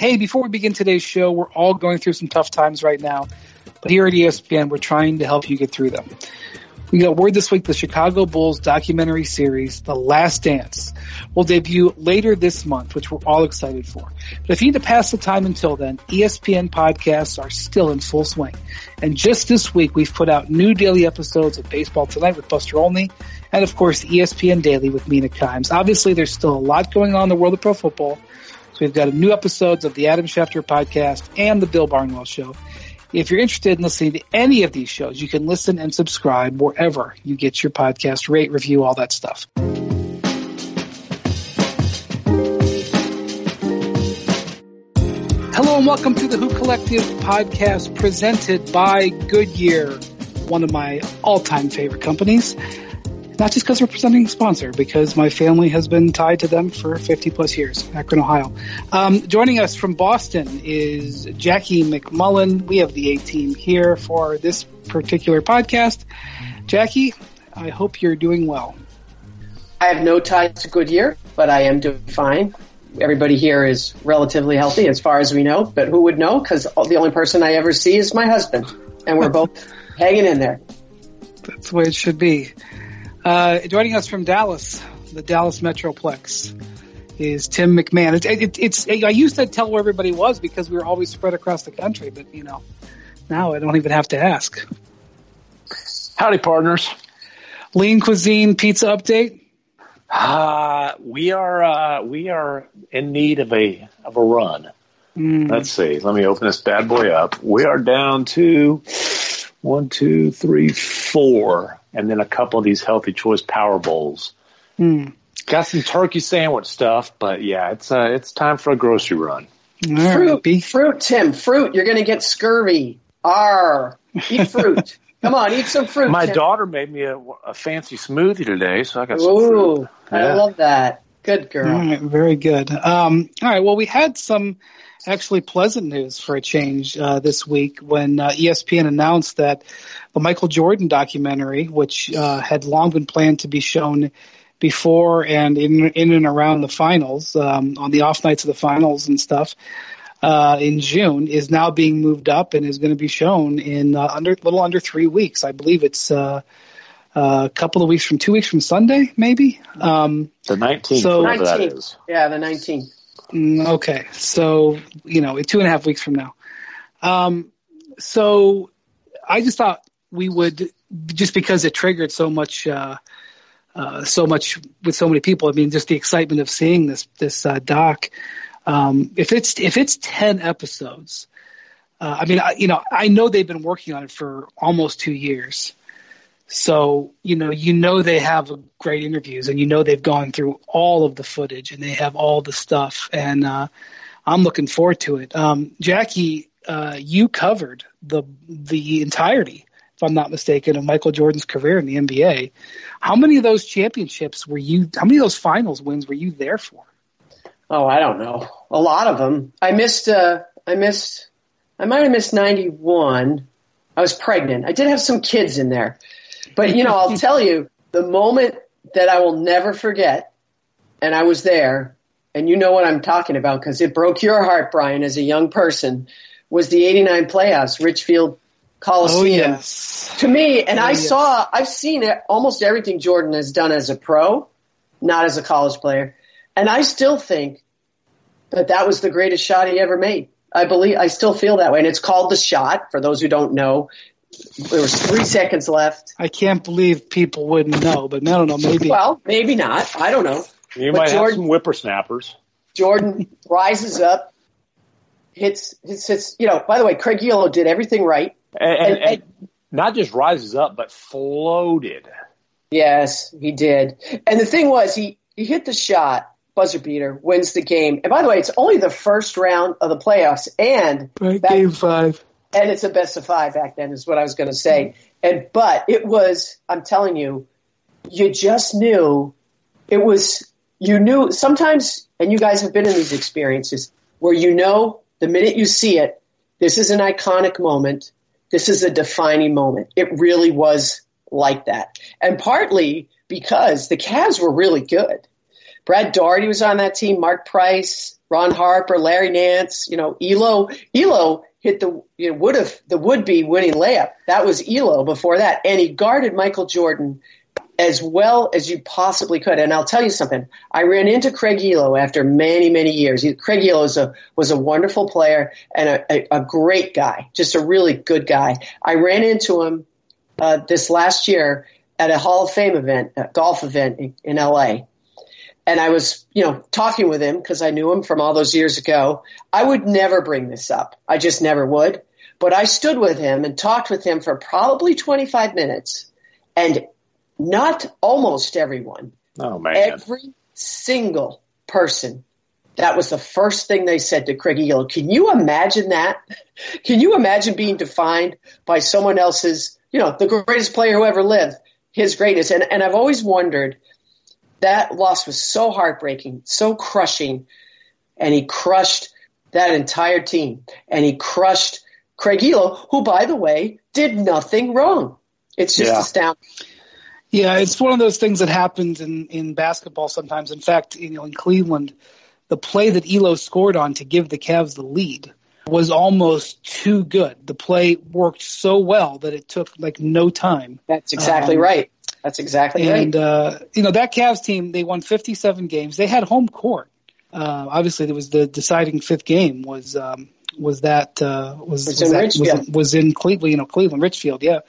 Hey, before we begin today's show, we're all going through some tough times right now, but here at ESPN, we're trying to help you get through them. We got word this week the Chicago Bulls documentary series, The Last Dance, will debut later this month, which we're all excited for. But if you need to pass the time until then, ESPN podcasts are still in full swing. And just this week, we've put out new daily episodes of Baseball Tonight with Buster Olney, and of course, ESPN Daily with Mina Kimes. Obviously, there's still a lot going on in the world of pro football. We've got new episodes of the Adam Schefter podcast and the Bill Barnwell show. If you're interested in listening to any of these shows, you can listen and subscribe wherever you get your podcast, rate, review, all that stuff. Hello and welcome to the Hoop Collective podcast presented by Goodyear, one of my all-time favorite companies. Not just because we're presenting a sponsor, because my family has been tied to them for 50 plus years, Akron, Ohio. Um, joining us from Boston is Jackie MacMullan. We have the A team here for this particular podcast. Jackie, I hope you're doing well. I have no ties to Goodyear, but I am doing fine. Everybody here is relatively healthy as far as we know, but who would know? Because the only person I ever see is my husband, and we're both hanging in there. That's the way it should be. Uh, joining us from Dallas, the Dallas Metroplex, is Tim MacMahon. It, it, it's I used to tell where everybody was because we were always spread across the country, but you know, now I don't even have to ask. Howdy, partners. Lean Cuisine Pizza update. Uh, we are uh, we are in need of a of a run. Mm. Let's see. Let me open this bad boy up. We are down to one, two, three, four and then a couple of these healthy choice power bowls. Mm. Got some turkey sandwich stuff, but yeah, it's uh, it's time for a grocery run. fruit, right, fruit, Tim, fruit. You're going to get scurvy. R. Eat fruit. Come on, eat some fruit. My Tim. daughter made me a, a, fancy smoothie today, so I got some Ooh, fruit. Yeah. I love that. Good girl. All right, very good. Um, all right, well, we had some actually pleasant news for a change uh, this week when uh, ESPN announced that the Michael Jordan documentary, which uh, had long been planned to be shown before and in in and around the finals, um, on the off nights of the finals and stuff, uh, in June, is now being moved up and is going to be shown in uh, under little under three weeks. I believe it's. Uh, a couple of weeks from two weeks from Sunday, maybe. Um, the 19th, so, whatever that is. Yeah, the 19th. Mm, Okay, so you know, two and a half weeks from now. Um, so I just thought we would just because it triggered so much, uh, uh, so much with so many people. I mean, just the excitement of seeing this this uh, doc. Um, if it's if it's ten episodes, uh, I mean, I, you know, I know they've been working on it for almost two years. So, you know, you know they have great interviews and you know they've gone through all of the footage and they have all the stuff and uh, I'm looking forward to it. Um, Jackie, uh, you covered the the entirety, if I'm not mistaken, of Michael Jordan's career in the NBA. How many of those championships were you how many of those finals wins were you there for? Oh, I don't know. A lot of them. I missed uh I missed I might have missed 91. I was pregnant. I did have some kids in there. But you know, I'll tell you, the moment that I will never forget, and I was there, and you know what I'm talking about because it broke your heart, Brian, as a young person, was the 89 playoffs, Richfield Coliseum. Oh, yes. To me, and Oh, I yes. saw, I've seen it, almost everything Jordan has done as a pro, not as a college player. And I still think that that was the greatest shot he ever made. I believe, I still feel that way. And it's called the shot, for those who don't know. There was three seconds left. I can't believe people wouldn't know, but I don't know, maybe. Well, maybe not. I don't know. You But might have some whippersnappers. Jordan rises up, hits, hits, hits, you know, by the way, Craig Ehlo did everything right. And, and, And- and not just rises up, but floated. Yes, he did. And the thing was, he, he hit the shot, buzzer beater, wins the game. And by the way, it's only the first round of the playoffs and Right, back- game five. And it's a best of five back then is what I was going to say. And but it was, I'm telling you, you just knew it was. You knew sometimes, and you guys have been in these experiences where you know the minute you see it, this is an iconic moment. This is a defining moment. It really was like that, and partly because the Cavs were really good. Brad Daugherty was on that team. Mark Price, Ron Harper, Larry Nance, you know, Ehlo, Ehlo hit the, you know, would have, the would be winning layup. That was Ehlo before that. And he guarded Michael Jordan as well as you possibly could. And I'll tell you something. I ran into Craig Ehlo after many, many years. Craig Ehlo was a, was a wonderful player and a, a, a great guy, just a really good guy. I ran into him, uh, this last year at a Hall of Fame event, a golf event in, in LA and I was, you know, talking with him because I knew him from all those years ago. I would never bring this up. I just never would. But I stood with him and talked with him for probably 25 minutes and not almost everyone. Oh man. Every single person. That was the first thing they said to Craig Ehlo. Can you imagine that? Can you imagine being defined by someone else's, you know, the greatest player who ever lived, his greatness? And, and I've always wondered – that loss was so heartbreaking, so crushing, and he crushed that entire team. And he crushed Craig Ehlo, who, by the way, did nothing wrong. It's just yeah. astounding. Yeah, it's one of those things that happens in, in basketball sometimes. In fact, you know, in Cleveland, the play that Ehlo scored on to give the Cavs the lead was almost too good. The play worked so well that it took like no time. That's exactly um, right. That's exactly and, right. And uh, you know that Cavs team, they won 57 games. They had home court. Uh, obviously, there was the deciding fifth game was um, was that uh, was was, in that, was, was in Cleveland, you know, Cleveland, Richfield, yeah.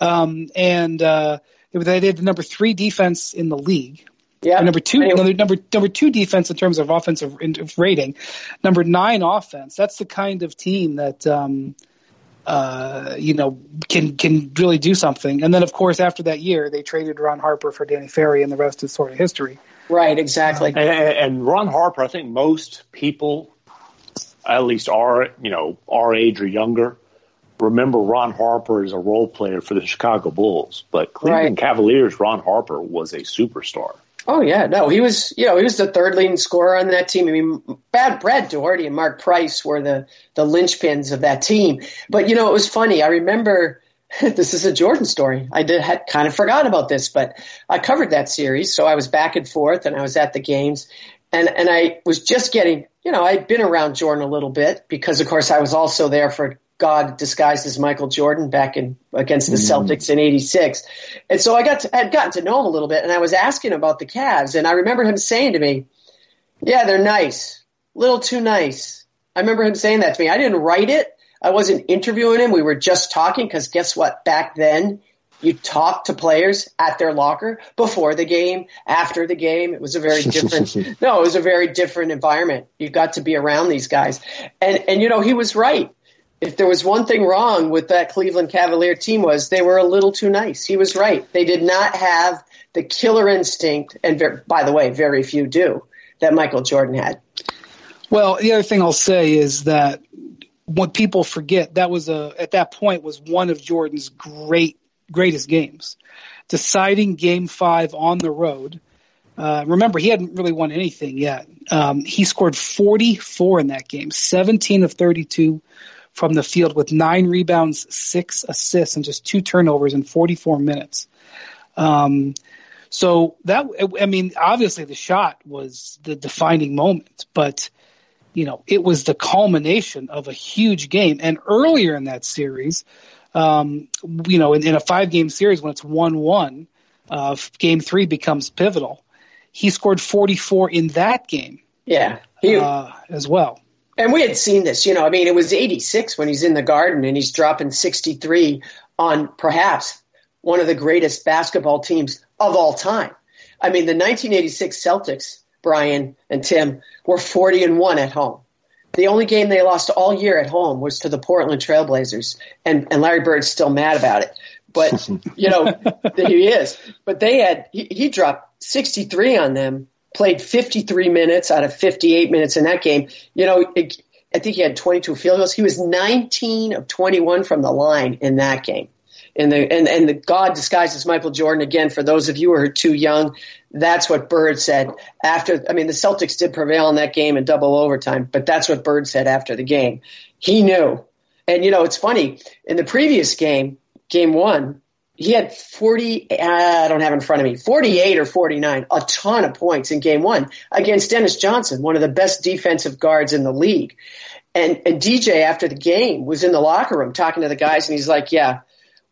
Um, and uh, they had the number three defense in the league. Yeah. Number two, anyway. number number two defense in terms of offensive rating. Number nine offense. That's the kind of team that um, uh, you know, can can really do something. And then, of course, after that year, they traded Ron Harper for Danny Ferry, and the rest is sort of history. Right, exactly. And, and Ron Harper, I think most people, at least our you know our age or younger, remember Ron Harper as a role player for the Chicago Bulls, but Cleveland right. Cavaliers, Ron Harper was a superstar. Oh yeah, no, he was. You know, he was the third leading scorer on that team. I mean, Bad Brad Daugherty and Mark Price were the the linchpins of that team. But you know, it was funny. I remember. This is a Jordan story. I did had kind of forgot about this, but I covered that series, so I was back and forth, and I was at the games, and and I was just getting, you know, I'd been around Jordan a little bit because, of course, I was also there for God disguised as Michael Jordan back in against the mm. Celtics in '86, and so I got to, had gotten to know him a little bit, and I was asking about the Cavs, and I remember him saying to me, "Yeah, they're nice, little too nice." I remember him saying that to me. I didn't write it. I wasn't interviewing him. We were just talking because guess what? Back then, you talked to players at their locker before the game, after the game. It was a very different, no, it was a very different environment. You got to be around these guys. And, and, you know, he was right if there was one thing wrong with that Cleveland Cavalier team was they were a little too nice. He was right. They did not have the killer instinct, and by the way, very few do, that Michael Jordan had. Well, the other thing I'll say is that what people forget that was a at that point was one of Jordan's great greatest games, deciding Game Five on the road. Uh, remember, he hadn't really won anything yet. Um, he scored 44 in that game, 17 of 32 from the field with nine rebounds, six assists, and just two turnovers in 44 minutes. Um, so that, I mean, obviously the shot was the defining moment, but you know, it was the culmination of a huge game. And earlier in that series, um, you know, in, in, a five game series when it's one one, uh, game three becomes pivotal. He scored 44 in that game. Yeah. He, uh, as well. And we had seen this, you know, I mean, it was 86 when he's in the garden and he's dropping 63 on perhaps one of the greatest basketball teams of all time. I mean, the 1986 Celtics, Brian and Tim, were 40 and 1 at home. The only game they lost all year at home was to the Portland Trailblazers, and, and Larry Bird's still mad about it. But, you know, he is. But they had, he, he dropped 63 on them played 53 minutes out of 58 minutes in that game. You know, it, I think he had 22 field goals. He was 19 of 21 from the line in that game. And the and, and the God disguised as Michael Jordan again. For those of you who are too young, that's what Bird said after. I mean, the Celtics did prevail in that game in double overtime, but that's what Bird said after the game. He knew, and you know, it's funny in the previous game, game one, he had 40, uh, I don't have in front of me, 48 or 49, a ton of points in game one against Dennis Johnson, one of the best defensive guards in the league. And, and DJ after the game was in the locker room talking to the guys and he's like, yeah,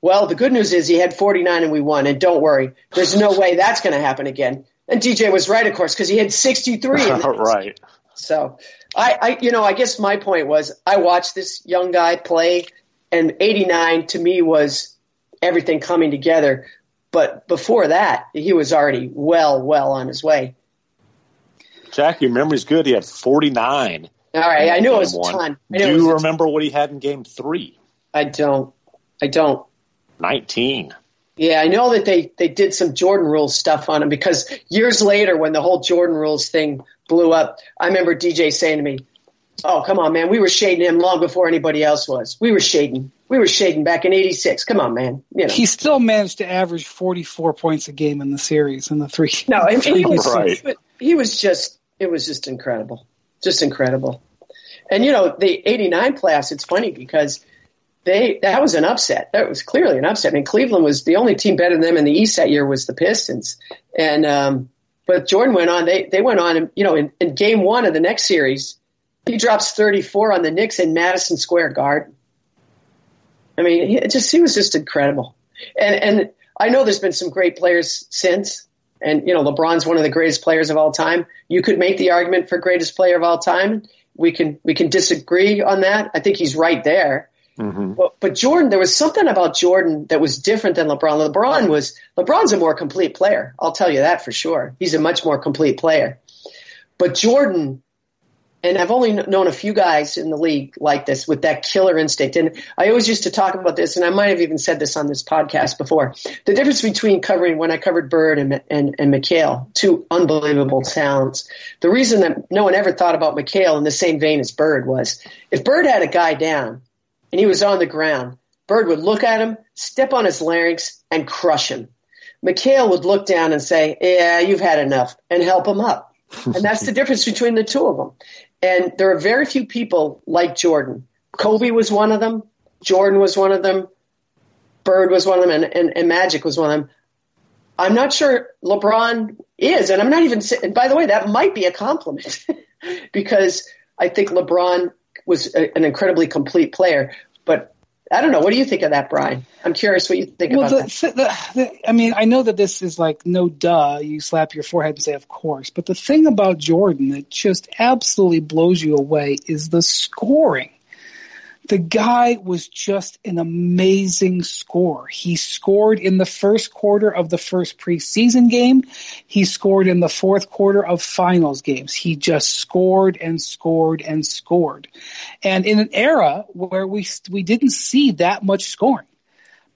well, the good news is he had 49 and we won. And don't worry, there's no way that's going to happen again. And DJ was right, of course, because he had 63. right. So I, I, you know, I guess my point was I watched this young guy play and 89 to me was everything coming together. But before that, he was already well, well on his way. Jack, your memory's good. He had 49. All right, I knew it was one. a ton. Do you remember what he had in game three? I don't. I don't. 19. Yeah, I know that they, they did some Jordan rules stuff on him because years later, when the whole Jordan rules thing blew up, I remember DJ saying to me, Oh, come on, man. We were shading him long before anybody else was. We were shading. We were shading back in 86. Come on, man. You know. He still managed to average 44 points a game in the series in the three. No, I mean, he was, right. he was just, it was just incredible. Just incredible. And, you know, the 89 playoffs, it's funny because they, that was an upset. That was clearly an upset. I mean, Cleveland was the only team better than them in the East that year was the Pistons. And, um, but Jordan went on, they, they went on and, you know, in, in game one of the next series, he drops 34 on the Knicks in Madison Square Garden. I mean, he just he was just incredible. And and I know there's been some great players since, and you know LeBron's one of the greatest players of all time. You could make the argument for greatest player of all time. We can we can disagree on that. I think he's right there. Mm-hmm. But, but Jordan, there was something about Jordan that was different than LeBron. LeBron was LeBron's a more complete player. I'll tell you that for sure. He's a much more complete player. But Jordan and I've only known a few guys in the league like this with that killer instinct. And I always used to talk about this, and I might have even said this on this podcast before. The difference between covering when I covered Bird and and, and McHale, two unbelievable talents. The reason that no one ever thought about McHale in the same vein as Bird was if Bird had a guy down and he was on the ground, Bird would look at him, step on his larynx, and crush him. McHale would look down and say, "Yeah, you've had enough," and help him up. and that's the difference between the two of them. And there are very few people like Jordan. Kobe was one of them. Jordan was one of them. Bird was one of them, and, and, and Magic was one of them. I'm not sure LeBron is, and I'm not even. And by the way, that might be a compliment because I think LeBron was a, an incredibly complete player. But I don't know. What do you think of that, Brian? I'm curious what you think well, about the, that. The, the, I mean, I know that this is like no duh. You slap your forehead and say, "Of course." But the thing about Jordan that just absolutely blows you away is the scoring the guy was just an amazing scorer. He scored in the first quarter of the first preseason game. He scored in the fourth quarter of finals games. He just scored and scored and scored. And in an era where we, we didn't see that much scoring.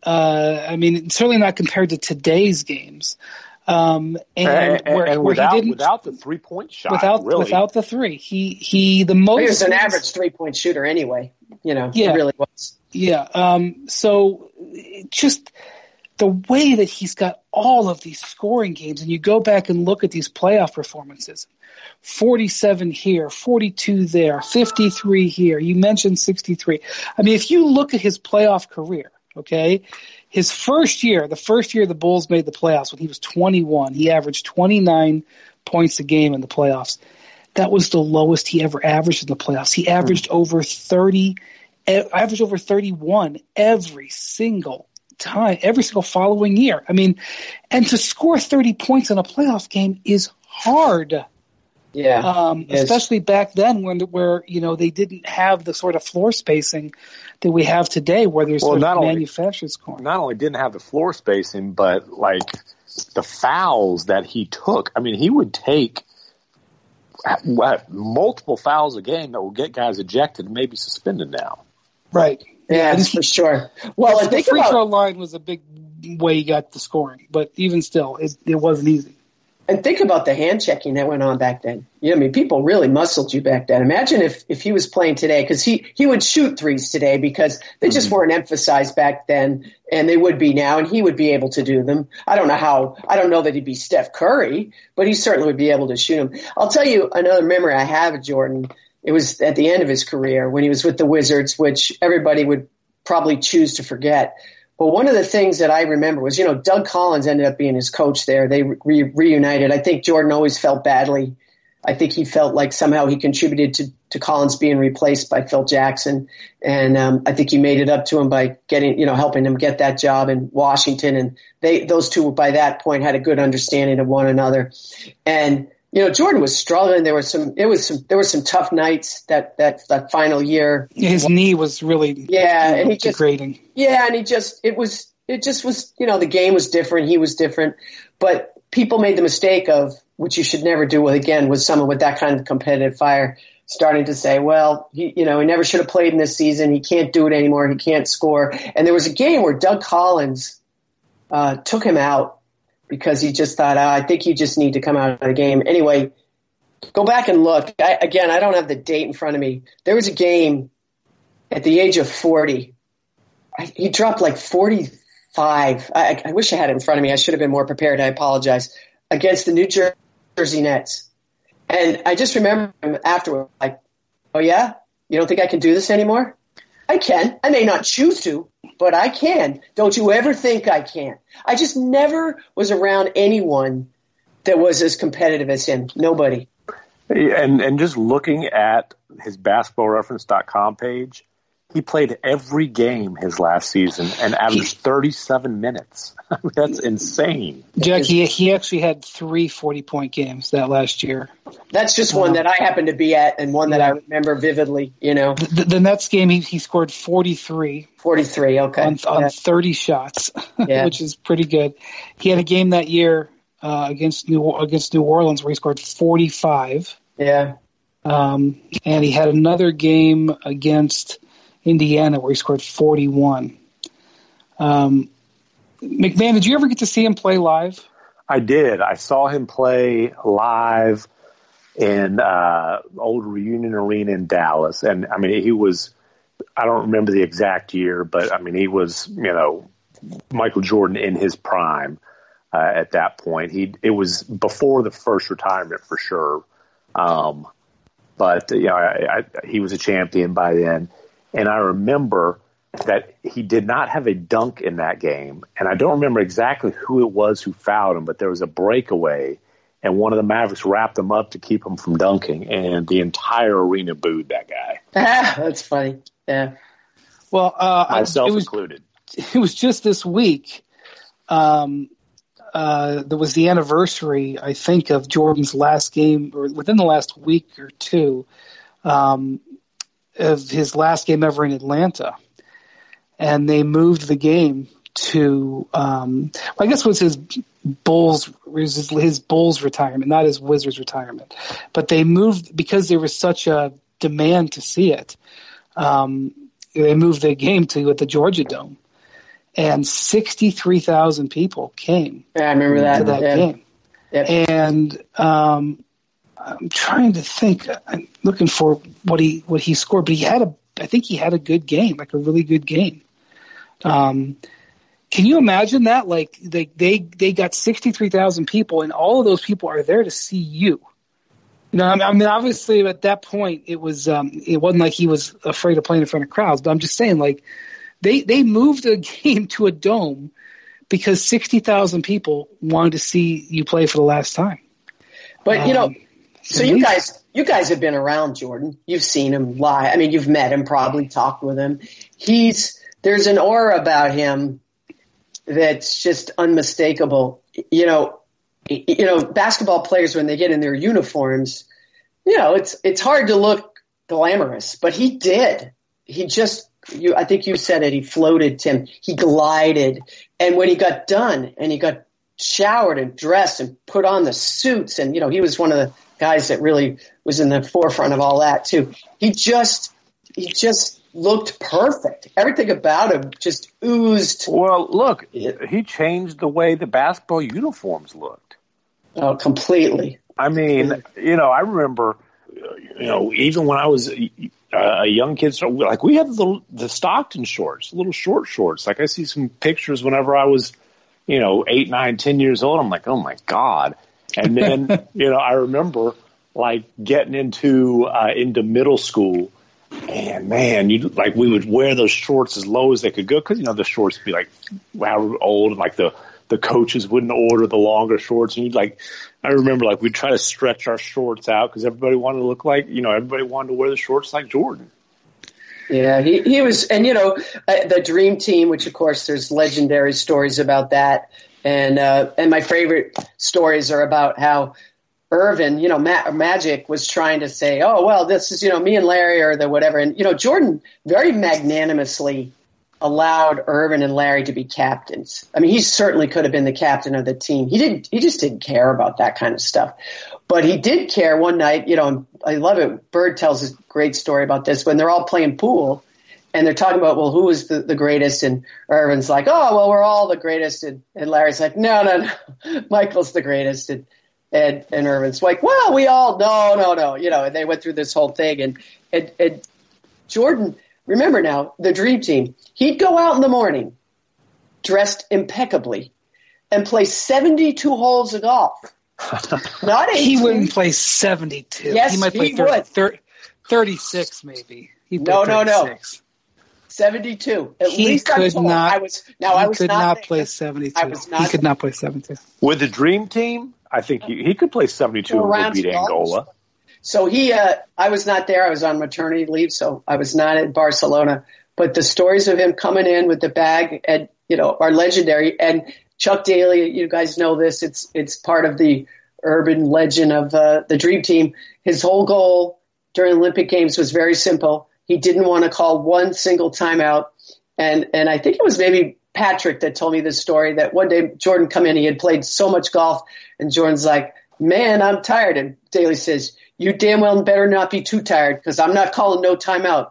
Uh, I mean, certainly not compared to today's games. Um, and, and, where, and where without, without the three point shot, without really. without the three, he he the most. He was an average three point shooter anyway. You know, yeah, he really was. Yeah. Um. So just the way that he's got all of these scoring games, and you go back and look at these playoff performances. 47 here, 42 there, 53 here. You mentioned 63. I mean, if you look at his playoff career, okay, his first year, the first year the Bulls made the playoffs when he was 21, he averaged 29 points a game in the playoffs. That was the lowest he ever averaged in the playoffs. He averaged mm. over 30, averaged over 31 every single time, every single following year. I mean, and to score 30 points in a playoff game is hard. Yeah. Um, especially back then when where you know they didn't have the sort of floor spacing that we have today, where there's well, sort of manufactured scoring. Not only didn't have the floor spacing, but like the fouls that he took. I mean, he would take what, multiple fouls a game that will get guys ejected and maybe suspended now. Right. Yeah, that's for sure. Well, the free throw line was a big way he got the scoring, but even still, it, it wasn't easy. And think about the hand checking that went on back then. You know, I mean, people really muscled you back then. Imagine if, if he was playing today, because he, he would shoot threes today because they just mm-hmm. weren't emphasized back then, and they would be now, and he would be able to do them. I don't know how, I don't know that he'd be Steph Curry, but he certainly would be able to shoot them. I'll tell you another memory I have of Jordan. It was at the end of his career when he was with the Wizards, which everybody would probably choose to forget. But one of the things that I remember was, you know, Doug Collins ended up being his coach there. They re- reunited. I think Jordan always felt badly. I think he felt like somehow he contributed to, to Collins being replaced by Phil Jackson. And um, I think he made it up to him by getting, you know, helping him get that job in Washington. And they, those two by that point had a good understanding of one another. And you know, Jordan was struggling. There was some, it was some, there were some tough nights that, that, that final year. His knee was really, yeah, you know, and he degrading. Just, yeah. And he just, it was, it just was, you know, the game was different. He was different, but people made the mistake of, which you should never do with again, with someone with that kind of competitive fire starting to say, well, he, you know, he never should have played in this season. He can't do it anymore. He can't score. And there was a game where Doug Collins, uh, took him out because he just thought, oh, I think you just need to come out of the game. Anyway, go back and look. I, again, I don't have the date in front of me. There was a game at the age of 40. I, he dropped like 45. I, I wish I had it in front of me. I should have been more prepared. I apologize. Against the New Jersey Nets. And I just remember him afterward, like, oh yeah? You don't think I can do this anymore? I can. I may not choose to, but I can. Don't you ever think I can. I just never was around anyone that was as competitive as him. Nobody. And and just looking at his basketballreference.com page, he played every game his last season and averaged 37 minutes. That's insane. Jack, he, he actually had three 40 point games that last year. That's just one that I happened to be at and one that I remember vividly, you know. The, the Nets game, he, he scored 43. 43, okay. On, on yeah. 30 shots, yeah. which is pretty good. He had a game that year uh, against New against New Orleans where he scored 45. Yeah. Um, and he had another game against Indiana where he scored 41. Um, MacMahon, did you ever get to see him play live? I did. I saw him play live in uh, old Reunion Arena in Dallas, and I mean he was. I don't remember the exact year, but I mean he was, you know, Michael Jordan in his prime uh, at that point. He it was before the first retirement for sure, um, but you know I, I, he was a champion by then. And I remember that he did not have a dunk in that game. And I don't remember exactly who it was who fouled him, but there was a breakaway and one of the Mavericks wrapped him up to keep him from dunking. And the entire arena booed that guy. That's funny. Yeah. Well, uh, myself it was, included. It was just this week. Um, uh, there was the anniversary, I think, of Jordan's last game, or within the last week or two. Um, of his last game ever in Atlanta, and they moved the game to um, I guess it was his Bulls his, his Bulls retirement, not his Wizards retirement, but they moved because there was such a demand to see it. Um, they moved the game to at the Georgia Dome, and sixty three thousand people came. Yeah, I remember that to that yeah. game. Yep. And um, I'm trying to think. I'm looking for what he what he scored, but he had a. I think he had a good game, like a really good game. Um, can you imagine that? Like they they they got sixty three thousand people, and all of those people are there to see you. You know, I mean, obviously at that point it was um, it wasn't like he was afraid of playing in front of crowds, but I'm just saying like they they moved the game to a dome because sixty thousand people wanted to see you play for the last time. But you know, um, so you guys, you guys have been around Jordan. You've seen him live. I mean, you've met him, probably talked with him. He's there's an aura about him that's just unmistakable. You know, you know, basketball players when they get in their uniforms, you know, it's it's hard to look glamorous, but he did. He just you I think you said it, he floated Tim. He glided. And when he got done and he got showered and dressed and put on the suits and you know, he was one of the guys that really was in the forefront of all that too. He just, he just looked perfect. Everything about him just oozed. Well, look, he changed the way the basketball uniforms looked. Oh, completely. I mean, you know, I remember, you know, even when I was a young kid, so like we had the the Stockton shorts, little short shorts. Like I see some pictures whenever I was, you know, eight, nine, ten years old. I'm like, oh my god. And then, you know, I remember like getting into, uh, into middle school. And man, you like we would wear those shorts as low as they could go because you know the shorts would be like how old and like the the coaches wouldn't order the longer shorts. And you'd like I remember like we'd try to stretch our shorts out because everybody wanted to look like you know everybody wanted to wear the shorts like Jordan. Yeah, he he was, and you know uh, the Dream Team, which of course there's legendary stories about that, and uh, and my favorite stories are about how Earvin, you know, Ma- Magic was trying to say, oh, well, this is, you know, me and Larry or the whatever. And, you know, Jordan very magnanimously allowed Earvin and Larry to be captains. I mean, he certainly could have been the captain of the team. He didn't, he just didn't care about that kind of stuff. But he did care one night, you know, I love it. Bird tells a great story about this when they're all playing pool and they're talking about, well, who is the, the greatest? And Earvin's like, oh, well, we're all the greatest. And, and Larry's like, no, no, no, Michael's the greatest. And, and and Earvin's like, well, we all no, no, no, you know. And they went through this whole thing, and and, and Jordan, remember now, the dream team. He'd go out in the morning, dressed impeccably, and play seventy-two holes of golf. Not 18. He wouldn't play seventy-two. Yes, he might play he 30, would. 30, 36 maybe. no, no, no. 72. At he least could not. I was now. I was could not, not play 72. I was not, he could not play 72. With the dream team, I think he, he could play 72 and beat Angola. So he, uh, I was not there. I was on maternity leave, so I was not at Barcelona. But the stories of him coming in with the bag and you know are legendary. And Chuck Daly, you guys know this. It's it's part of the urban legend of uh, the Dream Team. His whole goal during Olympic Games was very simple. He didn't want to call one single timeout, and and I think it was maybe Patrick that told me this story that one day Jordan come in, he had played so much golf, and Jordan's like, "Man, I'm tired." And Daly says, "You damn well better not be too tired because I'm not calling no timeout."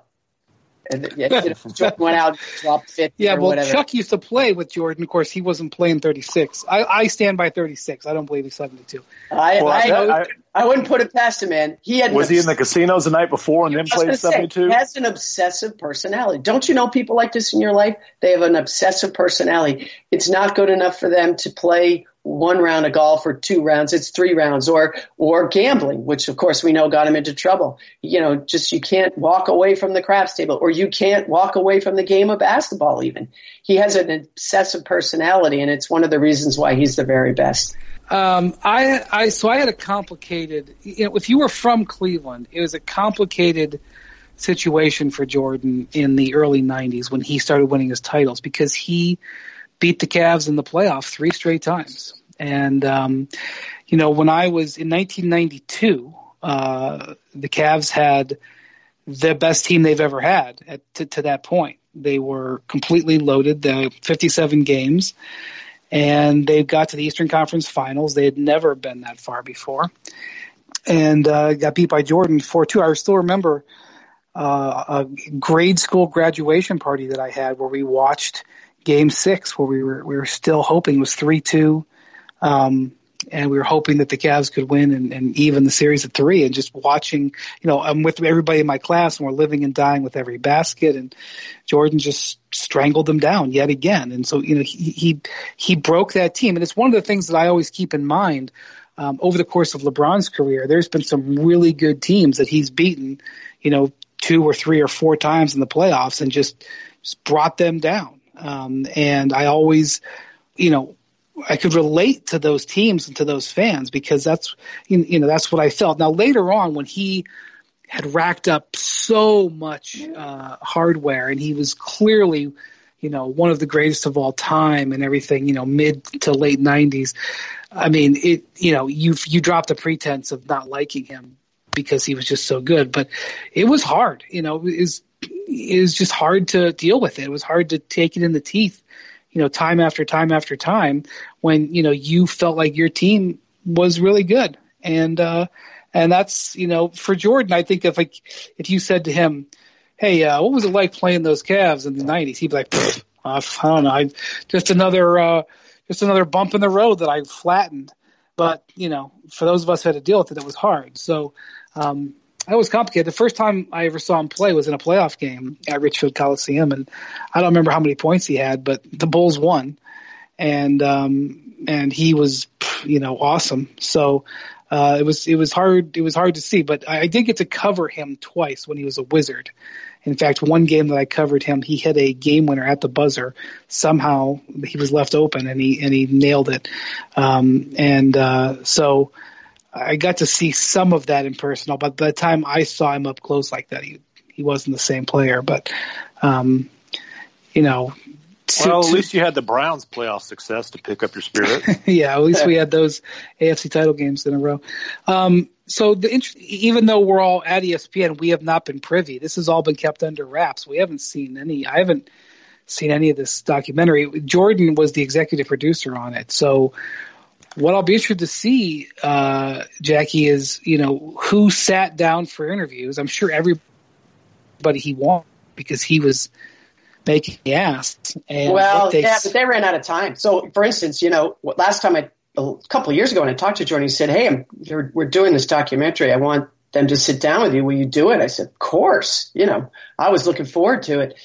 And yeah, Jordan went out, dropped 50 Yeah, well, whatever. Chuck used to play with Jordan. Of course, he wasn't playing 36. I, I stand by 36. I don't believe he's 72. I, well, I, I, I, wouldn't put it past him, man. He had was he in the casinos the night before and then played 72? He has an obsessive personality. Don't you know people like this in your life? They have an obsessive personality. It's not good enough for them to play one round of golf or two rounds. It's three rounds or, or gambling, which of course we know got him into trouble. You know, just you can't walk away from the craps table or you can't walk away from the game of basketball even. He has an obsessive personality and it's one of the reasons why he's the very best. Um, I, I, so I had a complicated, you know, if you were from Cleveland, it was a complicated situation for Jordan in the early 90s when he started winning his titles because he, beat the Cavs in the playoff three straight times. And, um, you know, when I was in 1992, uh, the Cavs had the best team they've ever had at, to, to that point. They were completely loaded, the 57 games, and they got to the Eastern Conference Finals. They had never been that far before, and uh, got beat by Jordan 4-2. I still remember uh, a grade school graduation party that I had where we watched – game six where we were we were still hoping was three two, um, and we were hoping that the Cavs could win and, and even the series at three. And just watching, you know, I'm with everybody in my class and we're living and dying with every basket. And Jordan just strangled them down yet again. And so you know he he, he broke that team. And it's one of the things that I always keep in mind. Um, over the course of LeBron's career, there's been some really good teams that he's beaten, you know, two or three or four times in the playoffs and just, just brought them down. Um, and I always, you know, I could relate to those teams and to those fans because that's, you know, that's what I felt. Now later on when he had racked up so much, uh, hardware and he was clearly, you know, one of the greatest of all time and everything, you know, mid to late nineties. I mean, it, you know, you, you dropped the pretense of not liking him because he was just so good, but it was hard, you know, was, it was just hard to deal with it. It was hard to take it in the teeth, you know, time after time after time when, you know, you felt like your team was really good. And, uh, and that's, you know, for Jordan, I think if like, if you said to him, Hey, uh, what was it like playing those Cavs in the nineties? He'd be like, I don't know. I, just another, uh, just another bump in the road that I flattened. But, you know, for those of us who had to deal with it, it was hard. So, um, that was complicated. The first time I ever saw him play was in a playoff game at Richfield Coliseum, and I don't remember how many points he had, but the Bulls won, and um, and he was you know awesome. So uh, it was it was hard it was hard to see, but I, did get to cover him twice when he was a Wizard. In fact, one game that I covered him, he hit a game winner at the buzzer. Somehow he was left open and he and he nailed it. Um, and uh, so I got to see some of that in person. But by the time I saw him up close like that, he he wasn't the same player. But um, you know, well, at least you had the Browns' playoff success to pick up your spirit. yeah, at least we had those AFC title games in a row. Um, so the even though we're all at ESPN, we have not been privy. This has all been kept under wraps. We haven't seen any. I haven't seen any of this documentary. Jordan was the executive producer on it. So what I'll be interested to see, uh, Jackie, is you know who sat down for interviews. I'm sure everybody he wanted because he was making the ass. And well, they, yeah, but they ran out of time. So, for instance, you know, last time I, a couple of years ago when I talked to Jordan, he said, Hey, I'm, we're doing this documentary. I want them to sit down with you. Will you do it? I said, of course. You know, I was looking forward to it,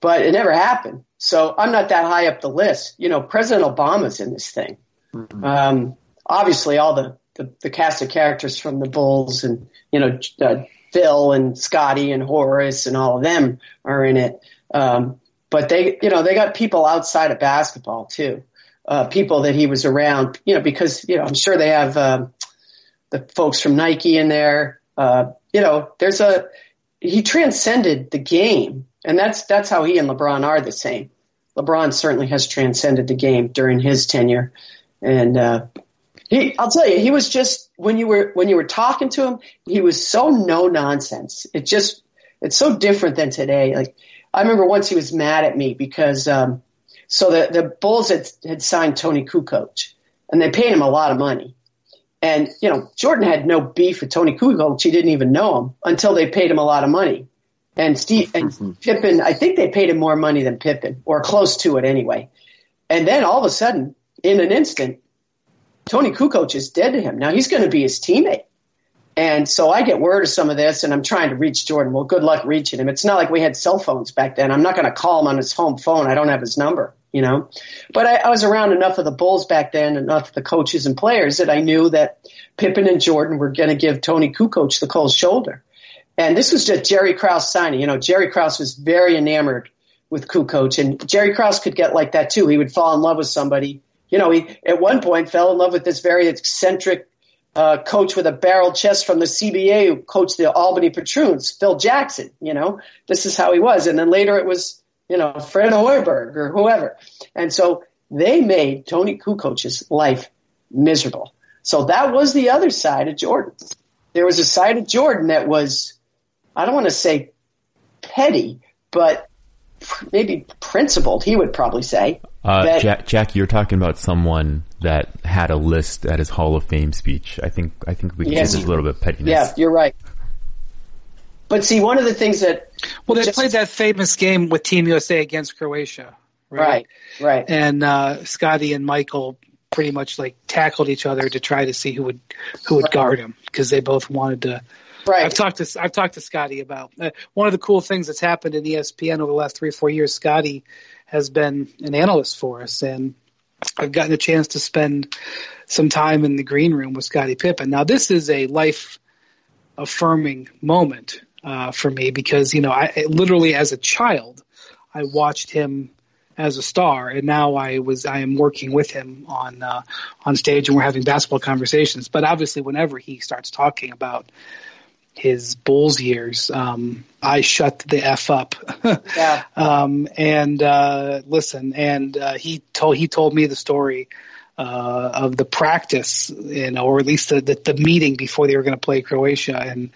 but it never happened. So I'm not that high up the list. You know, President Obama's in this thing. Mm-hmm. Um, obviously all the, the, the, cast of characters from the Bulls and, you know, uh, Phil and Scottie and Horace and all of them are in it. Um, but they, you know, they got people outside of basketball too, uh, people that he was around, you know, because, you know, I'm sure they have, um, the folks from Nike in there. Uh, you know, there's a, he transcended the game and that's, that's how he and LeBron are the same. LeBron certainly has transcended the game during his tenure. And, uh, he, I'll tell you, he was just, when you were, when you were talking to him, he was so no nonsense. It just, it's so different than today. Like, I remember once he was mad at me because um, so the the Bulls had had signed Toni Kukoc and they paid him a lot of money. And you know, Jordan had no beef with Toni Kukoc; he didn't even know him until they paid him a lot of money. And Steve and mm-hmm. Pippen, I think they paid him more money than Pippen, or close to it anyway. And then all of a sudden, in an instant, Toni Kukoc is dead to him. Now he's going to be his teammate. And so I get word of some of this and I'm trying to reach Jordan. Well, good luck reaching him. It's not like we had cell phones back then. I'm not going to call him on his home phone. I don't have his number, you know, but I, I was around enough of the Bulls back then, enough of the coaches and players that I knew that Pippen and Jordan were going to give Toni Kukoc the cold shoulder. And this was just Jerry Krause signing. You know, Jerry Krause was very enamored with Kukoc and Jerry Krause could get like that too. He would fall in love with somebody. You know, he at one point fell in love with this very eccentric uh, coach with a barrel chest from the CBA who coached the Albany Patroons, Phil Jackson. You know, this is how he was. And then later it was, you know, Fred Hoiberg or whoever. And so they made Toni Kukoc's life miserable. So that was the other side of Jordan. There was a side of Jordan that was, I don't want to say petty, but maybe principled, he would probably say. Uh, that, Jack, Jack, you're talking about someone that had a list at his Hall of Fame speech. I think I think we can yes, say there's a little bit of pettiness. Yeah, you're right. But see, one of the things that well, they just, played that famous game with Team USA against Croatia, right? Right, right. And uh, Scottie and Michael pretty much like tackled each other to try to see who would who would right. guard him because they both wanted to Right. I've talked to I've talked to Scottie about uh, one of the cool things that's happened in ESPN over the last three or four years. Scottie has been an analyst for us, and I've gotten a chance to spend some time in the green room with Scottie Pippen. Now, this is a life affirming moment uh, for me because you know I literally as a child I watched him as a star, and now I was I am working with him on uh, on stage, and we're having basketball conversations. But obviously, whenever he starts talking about his Bulls years, um, I shut the f up. yeah. Um, and uh, listen, and uh, he told he told me the story uh, of the practice, you know, or at least the the, the meeting before they were going to play Croatia, and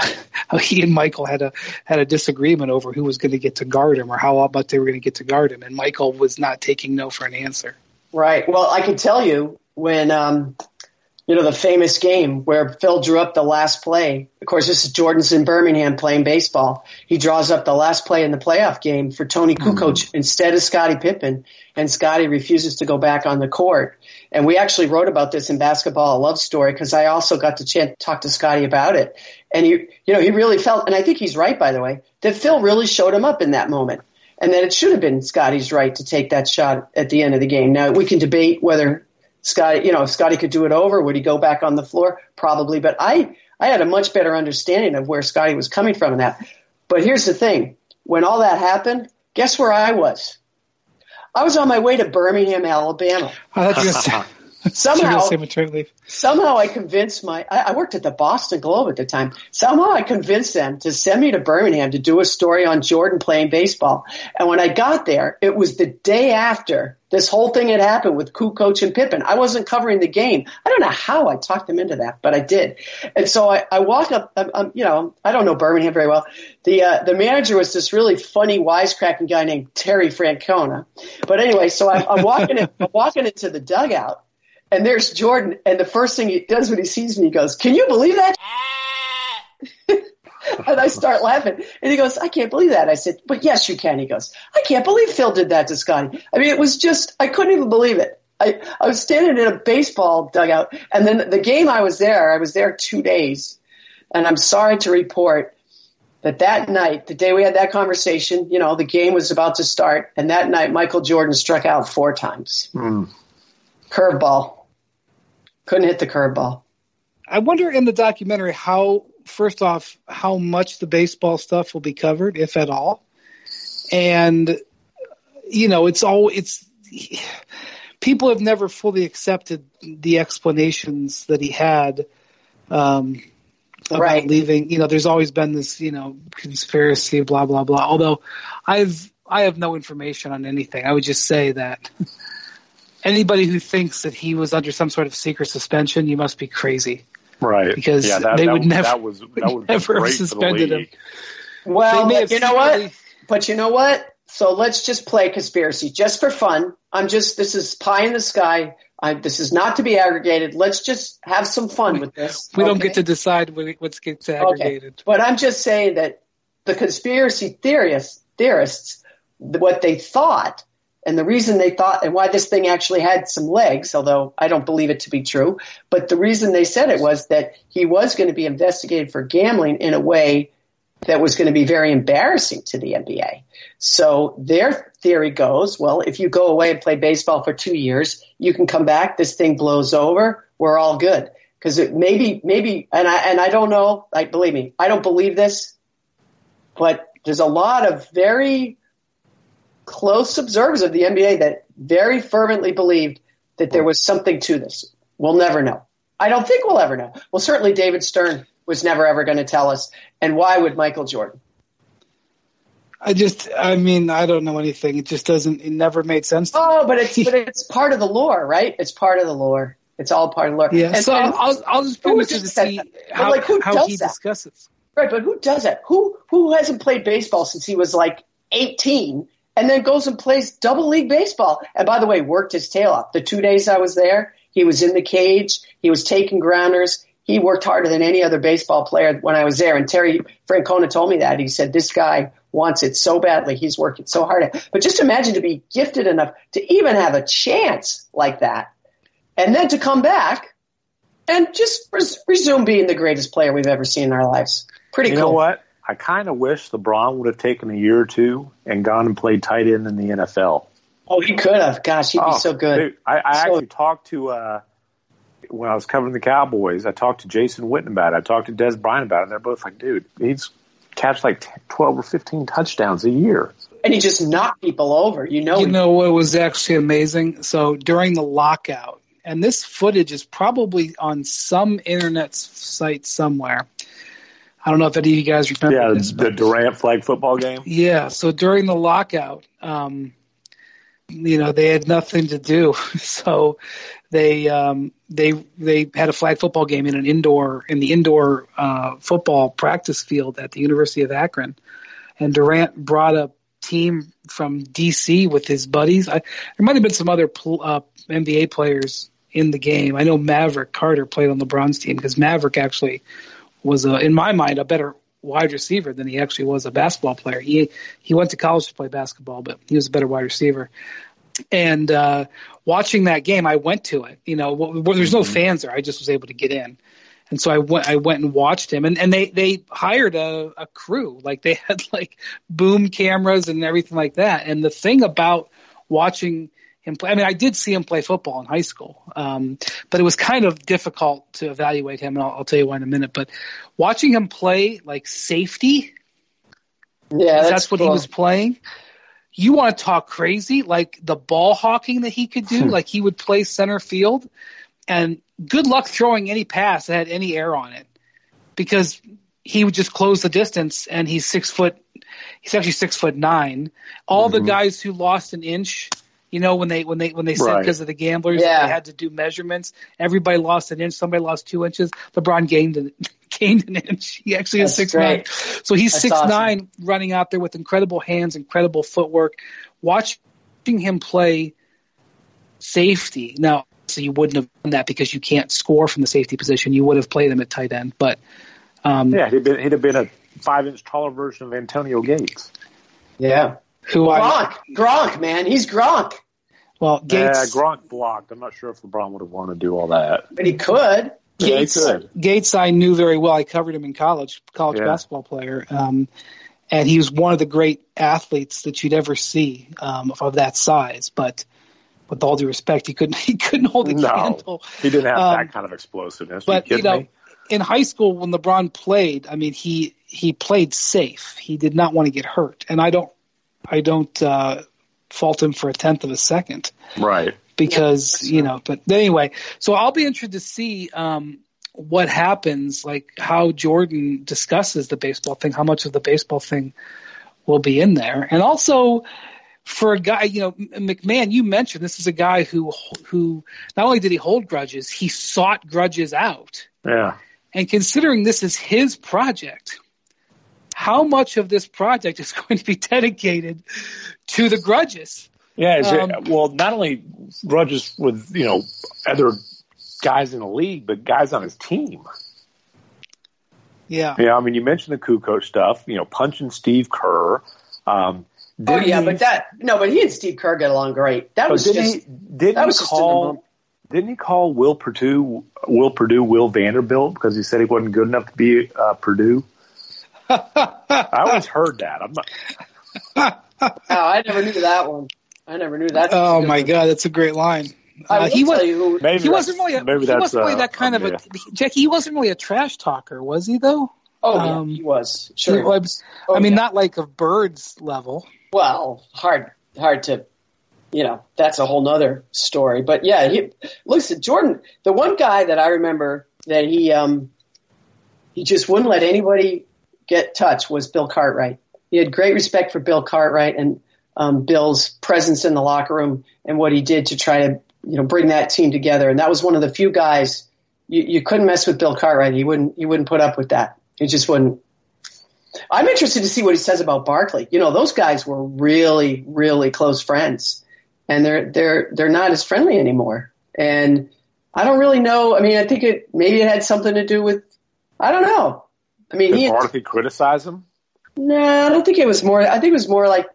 he and Michael had a had a disagreement over who was going to get to guard him or how much they were going to get to guard him, and Michael was not taking no for an answer. Right. Well, I can tell you when um, you know, the famous game where Phil drew up the last play. Of course, this is Jordan's in Birmingham playing baseball. He draws up the last play in the playoff game for Toni mm-hmm. Kukoc mm-hmm. instead of Scottie Pippen, and Scottie refuses to go back on the court. And we actually wrote about this in Basketball, a Love Story, because I also got to chance, talk to Scottie about it. And he, you know, he really felt, and I think he's right, by the way, that Phil really showed him up in that moment. and that it should have been Scottie's right to take that shot at the end of the game. Now we can debate whether Scottie, you know, if Scottie could do it over, would he go back on the floor? Probably, but I I had a much better understanding of where Scottie was coming from in that. But here's the thing: when all that happened, guess where I was? I was on my way to Birmingham, Alabama. I thought you were somehow, somehow I convinced my, I, I, worked at the Boston Globe at the time. Somehow I convinced them to send me to Birmingham to do a story on Jordan playing baseball. And when I got there, it was the day after this whole thing had happened with Kukoc and Pippen. I wasn't covering the game. I don't know how I talked them into that, but I did. And so I, I walk up, I'm, I'm, you know, I don't know Birmingham very well. The, uh, the manager was this really funny, wisecracking guy named Terry Francona. But anyway, so I, I'm walking, in, I'm walking into the dugout and there's Jordan, and the first thing he does when he sees me, he goes, "Can you believe that?" and I start laughing, and he goes, "I can't believe that." I said, "But yes, you can." He goes, "I can't believe Phil did that to Scottie." I mean, it was just I couldn't even believe it. I, I was standing in a baseball dugout, and then the game I was there, I was there two days, and I'm sorry to report that that night, the day we had that conversation, you know, the game was about to start, and that night Michael Jordan struck out four times. Mm. Curveball. Couldn't hit the curveball. I wonder in the documentary how, first off, how much the baseball stuff will be covered, if at all. And, you know, it's all, it's, people have never fully accepted the explanations that he had, um, about right. leaving. You know, there's always been this, you know, conspiracy, blah, blah, blah. Although I've, I have no information on anything. I would just say that anybody who thinks that he was under some sort of secret suspension, you must be crazy. Right. Because yeah, that, they would never, that was, that would never have suspended him. Well, you know what? But you know what? So let's just play conspiracy just for fun. I'm just, this is pie in the sky. I, this is not to be aggregated. Let's just have some fun with this. We okay? don't get to decide what gets aggregated. Okay. But I'm just saying that the conspiracy theorists, theorists, what they thought and the reason they thought and why this thing actually had some legs, although I don't believe it to be true, but the reason they said it was that he was going to be investigated for gambling in a way that was going to be very embarrassing to the NBA. So their theory goes, well, if you go away and play baseball for two years, you can come back, this thing blows over, we're all good. Because it maybe, maybe, and I, and I don't know, like, believe me, I don't believe this, but there's a lot of very close observers of the NBA that very fervently believed that there was something to this. We'll never know. I don't think we'll ever know. Well, certainly David Stern was never ever going to tell us. And why would Michael Jordan? I just, I mean, I don't know anything. It just doesn't, it never made sense. oh, but it's, but it's part of the lore, right? It's part of the lore. It's all part of the lore. Yeah. And, so and I'll, I'll just be interested to see how, like, who how does he that? discusses. Right, but who does that? Who who hasn't played baseball since he was like 18 and then goes and plays double league baseball. And by the way, worked his tail off. The two days I was there, he was in the cage. He was taking grounders. He worked harder than any other baseball player when I was there. And Terry Francona told me that. He said, this guy wants it so badly. He's working so hard. But just imagine to be gifted enough to even have a chance like that. And then to come back and just res- resume being the greatest player we've ever seen in our lives. Pretty you cool. You know what? I kind of wish LeBron would have taken a year or two and gone and played tight end in the NFL. Oh, he could have. Gosh, he'd oh, be so good. Dude, I, I so, actually talked to uh, when I was covering the Cowboys. I talked to Jason Witten about it. I talked to Dez Bryant about it. And they're both like, "Dude, he's catch like 12 or 15 touchdowns a year." And he just knocked people over. You know. You know what was actually amazing? So during the lockout, and this footage is probably on some internet site somewhere. I don't know if any of you guys remember yeah, this. the Durant flag football game. Yeah. So during the lockout, um, you know, they had nothing to do, so they um, they they had a flag football game in an indoor in the indoor uh, football practice field at the University of Akron, and Durant brought a team from DC with his buddies. I, there might have been some other pl- uh, NBA players in the game. I know Maverick Carter played on LeBron's team because Maverick actually was a, in my mind a better wide receiver than he actually was a basketball player. He he went to college to play basketball, but he was a better wide receiver. And uh, watching that game, I went to it. You know, well, there's no mm-hmm. fans there. I just was able to get in. and so I went I went and watched him, and and they they hired a, a crew like they had like boom cameras and everything like that. And the thing about watching him play, I mean, I did see him play football in high school, um, but it was kind of difficult to evaluate him, and I'll, I'll tell you why in a minute. But watching him play like safety, yeah, that's, that's what cool. he was playing you want to talk crazy, like the ball hawking that he could do, like he would play center field, and good luck throwing any pass that had any air on it, because he would just close the distance, and he's six foot. He's actually six foot nine. All mm-hmm. the guys who lost an inch, you know, when they when they when they said because of the gamblers, yeah. they had to do measurements. Everybody lost an inch. Somebody lost two inches. LeBron gained an, gained an inch. He actually That's is six great. nine. So he's That's six awesome. nine, running out there with incredible hands, incredible footwork. Watching him play safety now. So you wouldn't have done that because you can't score from the safety position. You would have played him at tight end, but um, Yeah, he'd, been, he'd have been a five inch taller version of Antonio Gates. Yeah, who I Gronk, Gronk, man, he's Gronk, well Yeah, Gates Gronk blocked. I'm not sure if LeBron would have wanted to do all that. but he could. Yeah, he Gates, could. Gates, I knew very well. I covered him in college, college Yeah. basketball player, um, and he was one of the great athletes that you'd ever see um, of that size. But with all due respect, he couldn't he couldn't hold a No, candle. he didn't have Um, that kind of explosiveness. But you you know, me? in high school when LeBron played, I mean he he played safe. He did not want to get hurt, and I don't I don't uh, fault him for a tenth of a second Right. because you know. But anyway, so I'll be interested to see um, what happens, like how Jordan discusses the baseball thing, how much of the baseball thing will be in there, and also for a guy, you know, MacMahon, you mentioned this is a guy who who not only did he hold grudges, he sought grudges out, Yeah. and considering this is his project. How much of this project is going to be dedicated to the grudges? Yeah. Is Um, it, well, not only grudges with you know other guys in the league, but guys on his team. Yeah. Yeah, I mean, you mentioned the Kukoc stuff. You know, punching Steve Kerr. Um, Oh yeah, he- but that no, but he and Steve Kerr get along great. That but was didn't just he? Didn't that he was just in the call? moment. Didn't he call Will Perdue Will Perdue Will Vanderbilt because he said he wasn't good enough to be uh, Purdue? I always heard that. I'm not. Oh, I never knew that one. I never knew that. Oh my God, that's a great line. I Uh, will he was tell you who. Maybe he wasn't really a, maybe he that's wasn't really uh, that kind of a yeah. Jackie. He wasn't really a trash talker, was he? Though. Oh yeah, um, he was He sure. was- Oh, I mean, yeah. not like a Bird's level. Well, hard, hard to, you know, that's a whole nother story. But yeah, he, listen, Jordan, the one guy that I remember that he, um, he just wouldn't let anybody get touch was Bill Cartwright. He had great respect for Bill Cartwright and um, Bill's presence in the locker room and what he did to try to, you know, bring that team together. And that was one of the few guys you, you couldn't mess with Bill Cartwright. You wouldn't, you wouldn't put up with that. He just wouldn't. I'm interested to see what he says about Barkley. You know, those guys were really, really close friends, and they're they're they're not as friendly anymore. And I don't really know. I mean, I think it maybe it had something to do with. I don't know. I mean, he. Did Barkley criticize him? No, I don't think it was more. I think it was more like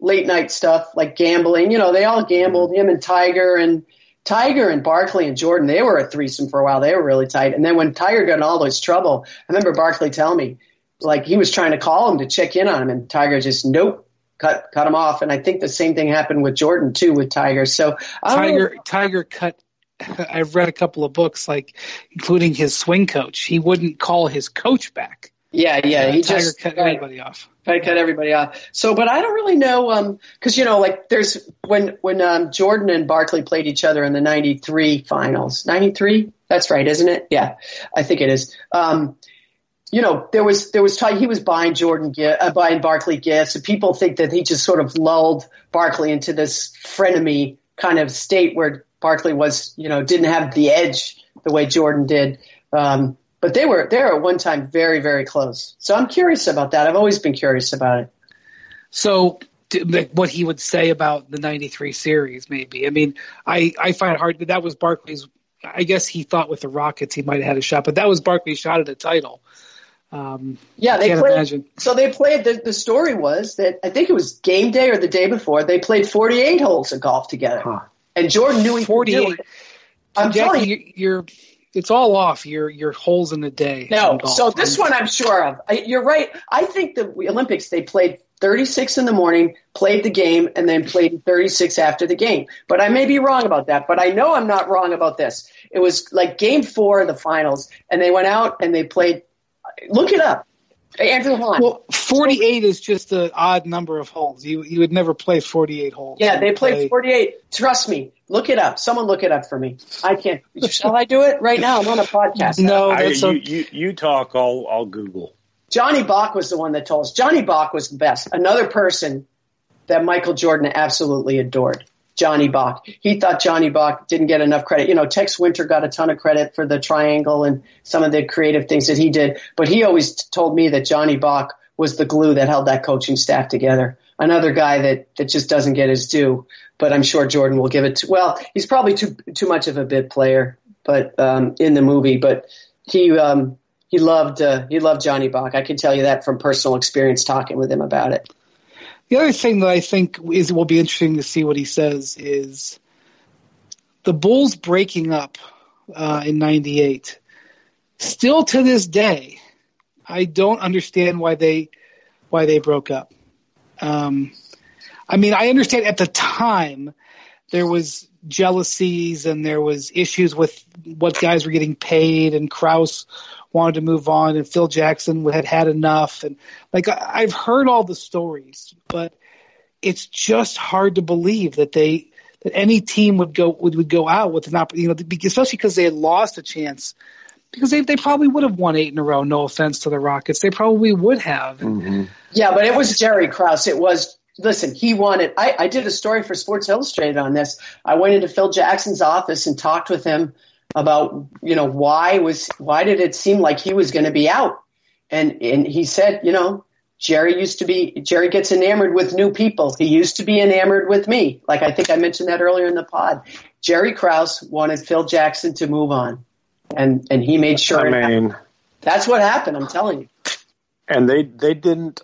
late night stuff, like gambling. You know, they all gambled. Him and Tiger and Tiger and Barkley and Jordan. They were a threesome for a while. They were really tight. And then when Tiger got in all this trouble, I remember Barkley telling me, like he was trying to call him to check in on him, and Tiger just nope, cut cut him off. And I think the same thing happened with Jordan too with Tiger. So I don't know. Tiger Tiger cut. I've read a couple of books, like including his swing coach. He wouldn't call his coach back. Yeah, yeah. He Tiger just cut right. everybody off. Try to cut everybody off. So, but I don't really know, um, cause you know, like there's, when, when, um, Jordan and Barkley played each other in the 93 finals, 93? That's right, isn't it? Yeah, I think it is. Um, you know, there was, there was time he was buying Jordan, uh, buying Barkley gifts and people think that he just sort of lulled Barkley into this frenemy kind of state where Barkley was, you know, didn't have the edge the way Jordan did. Um, but they were, they were at one time very, very close. So I'm curious about that. I've always been curious about it. So d- like, what he would say about the 93 series maybe. I mean, I, I find it hard that that was Barkley's I guess he thought with the Rockets he might have had a shot, but that was Barkley's shot at a title. Um, Yeah, they can't played. imagine. So they played. The, the story was that I think it was game day or the day before. They played 48 holes of golf together, Huh. And Jordan knew he could do it. I'm Jackie, telling you, you- you're it's all off your your holes in the day. No, so this one I'm sure of. I, you're right. I think the Olympics they played 36 in the morning, played the game, and then played 36 after the game. But I may be wrong about that. But I know I'm not wrong about this. It was like game four of the finals, and they went out and they played. Look it up. Andrew Hahn. Well, 48 is just an odd number of holes. You you would never play 48 holes. Yeah, they played 48. Trust me. Look it up. Someone look it up for me. I can't. Shall I do it right now? I'm on a podcast. No, I, you, a, you, you talk. I'll I'll Google. Johnny Bach was the one that told us. Johnny Bach was the best. Another person that Michael Jordan absolutely adored. Johnny Bach. He thought Johnny Bach didn't get enough credit. You know, Tex Winter got a ton of credit for the triangle and some of the creative things that he did, but he always told me that Johnny Bach was the glue that held that coaching staff together. Another guy that, that just doesn't get his due, but I'm sure Jordan will give it to, well, he's probably too, too much of a bit player, but, um, in the movie, but he, um, he loved, uh, he loved Johnny Bach. I can tell you that from personal experience talking with him about it. The other thing that I think is will be interesting to see what he says is the Bulls breaking up uh, in '98. Still to this day, I don't understand why they why they broke up. Um, I mean, I understand at the time there was jealousies and there was issues with what guys were getting paid, and Krause wanted to move on, and Phil Jackson had had enough, and like I've heard all the stories, but it's just hard to believe that they that any team would go would, would go out with an opportunity, you know, especially because they had lost a chance. Because they they probably would have won eight in a row. No offense to the Rockets, they probably would have. Mm-hmm. Yeah, but it was Jerry Krause. It was listen, he wanted. I, I did a story for Sports Illustrated on this. I went into Phil Jackson's office and talked with him about you know why was why did it seem like he was going to be out, and and he said you know Jerry used to be Jerry gets enamored with new people. He used to be enamored with me. Like I think I mentioned that earlier in the pod. Jerry Krause wanted Phil Jackson to move on, and and he made sure. I mean, that's what happened. I'm telling you. And they they didn't.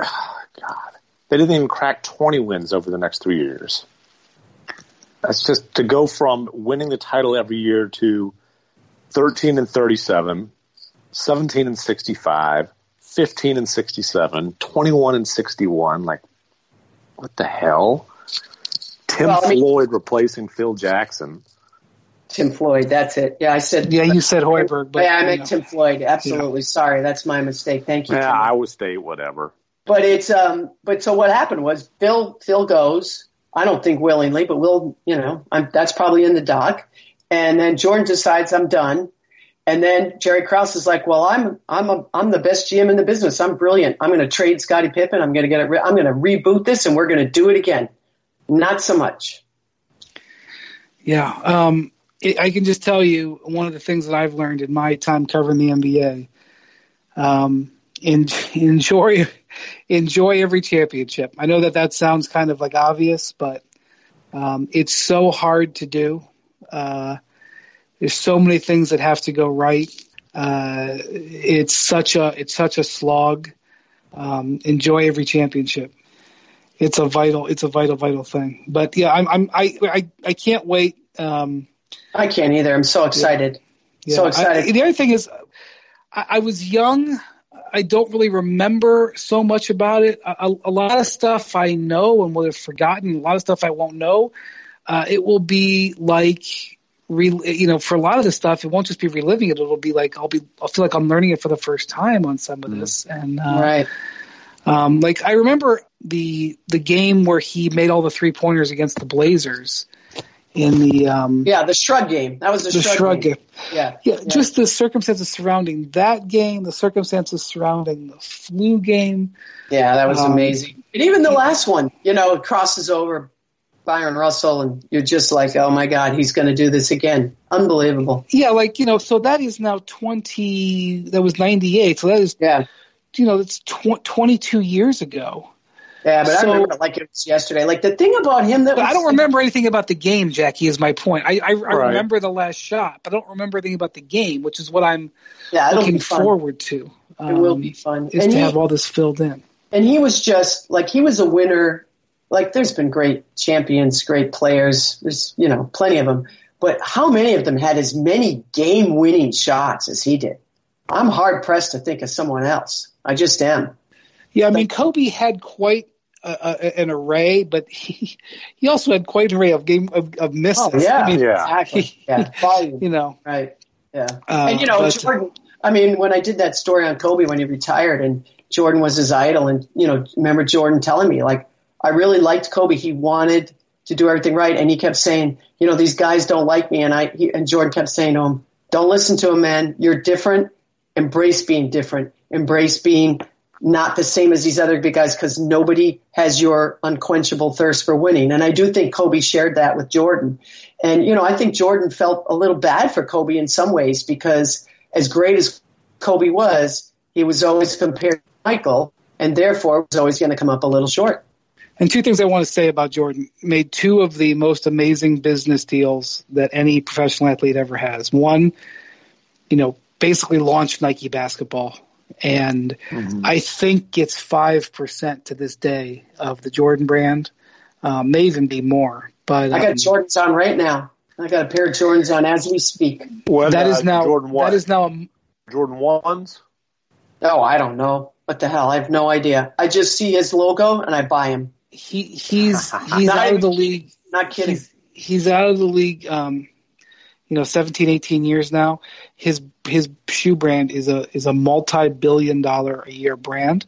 Oh, God, they didn't even crack 20 wins over the next three years. That's just to go from winning the title every year to 13 and 37, 17 and 65, 15 and 67, 21 and 61. Like, what the hell? Tim well, I mean, Floyd replacing Phil Jackson. Tim Floyd, that's it. Yeah, I said. Yeah, you said Hoiberg, but yeah, I meant Tim Floyd. Absolutely, yeah. sorry, that's my mistake. Thank you. Yeah, Tim. Iowa State, whatever. But it's um, but so what happened was Phil Phil goes. I don't think willingly, but we'll, you know, I'm, that's probably in the doc. And then Jordan decides I'm done. And then Jerry Krause is like, "Well, I'm I'm a, I'm the best GM in the business. I'm brilliant. I'm going to trade Scottie Pippen. I'm going to get it. Re- I'm going to reboot this, and we're going to do it again." Not so much. Yeah, um, it, I can just tell you one of the things that I've learned in my time covering the NBA. Um, and enjoy enjoy every championship. I know that that sounds kind of like obvious, but um, it's so hard to do. Uh, there's so many things that have to go right. Uh, it's such a it's such a slog. Um, enjoy every championship. It's a vital it's a vital vital thing. But yeah, I'm, I'm I I I can't wait. Um, I can't either. I'm so excited. Yeah. So excited. I, the other thing is, I, I, was young. I don't really remember so much about it. A, a, lot of stuff I know and will have forgotten. A lot of stuff I won't know. Uh, it will be like re, you know, for a lot of this stuff, it won't just be reliving it. It'll be like I'll be, I'll feel like I'm learning it for the first time on some of mm-hmm. this. And uh, right, um, like I remember the the game where he made all the three pointers against the Blazers in the um, yeah the shrug game. That was the, the shrug, shrug game. game. Yeah. yeah, yeah. Just the circumstances surrounding that game, the circumstances surrounding the flu game. Yeah, that was um, amazing. And even the last one, you know, it crosses over Bryon Russell, and you're just like, oh my God, he's going to do this again. Unbelievable. Yeah, like, you know, so that is now 20, that was 98. So that is, yeah. you know, it's tw- 22 years ago. Yeah, but so, I remember it like it was yesterday. Like the thing about him that I don't remember anything about the game. Jackie is my point. I I, I remember the last shot, but I don't remember anything about the game, which is what I'm yeah, looking forward to. Um, it will be fun. Is and to he, have all this filled in. And he was just like he was a winner like there's been great champions, great players. There's, you know, plenty of them. but how many of them had as many game winning shots as he did? I'm hard pressed to think of someone else. I just am. Yeah, I mean, Kobe had quite a, a, an array, but he he also had quite an array of game of, of misses. Oh, yeah, I mean, yeah. exactly. Yeah, you know, right. Yeah, Uh, and you know, but- Jordan. I mean, when I did that story on Kobe when he retired, and Jordan was his idol, and you know, remember Jordan telling me like, I really liked Kobe. He wanted to do everything right, and he kept saying, you know, these guys don't like me, and I he, and Jordan kept saying to him, don't listen to him, man. You're different. Embrace being different. Embrace being not the same as these other big guys because nobody has your unquenchable thirst for winning. And I do think Kobe shared that with Jordan. And, you know, I think Jordan felt a little bad for Kobe in some ways because as great as Kobe was, he was always compared to Michael and therefore was always going to come up a little short. And two things I want to say about Jordan made two of the most amazing business deals that any professional athlete ever has. One, you know, basically launched Nike basketball. And I think gets 5% to this day of the Jordan brand. Um, may even be more. But I got um, Jordans on right now. I got a pair of Jordans on as we speak. What, that is uh, now Jordan what? that is now a, Jordan ones. Oh, I don't know. What the hell? I have no idea. I just see his logo and I buy him. he he's he's Not out of the league Not kidding. he's he's out of the league um you know 17 18 years now his his shoe brand is a is a multi-billion dollar a year brand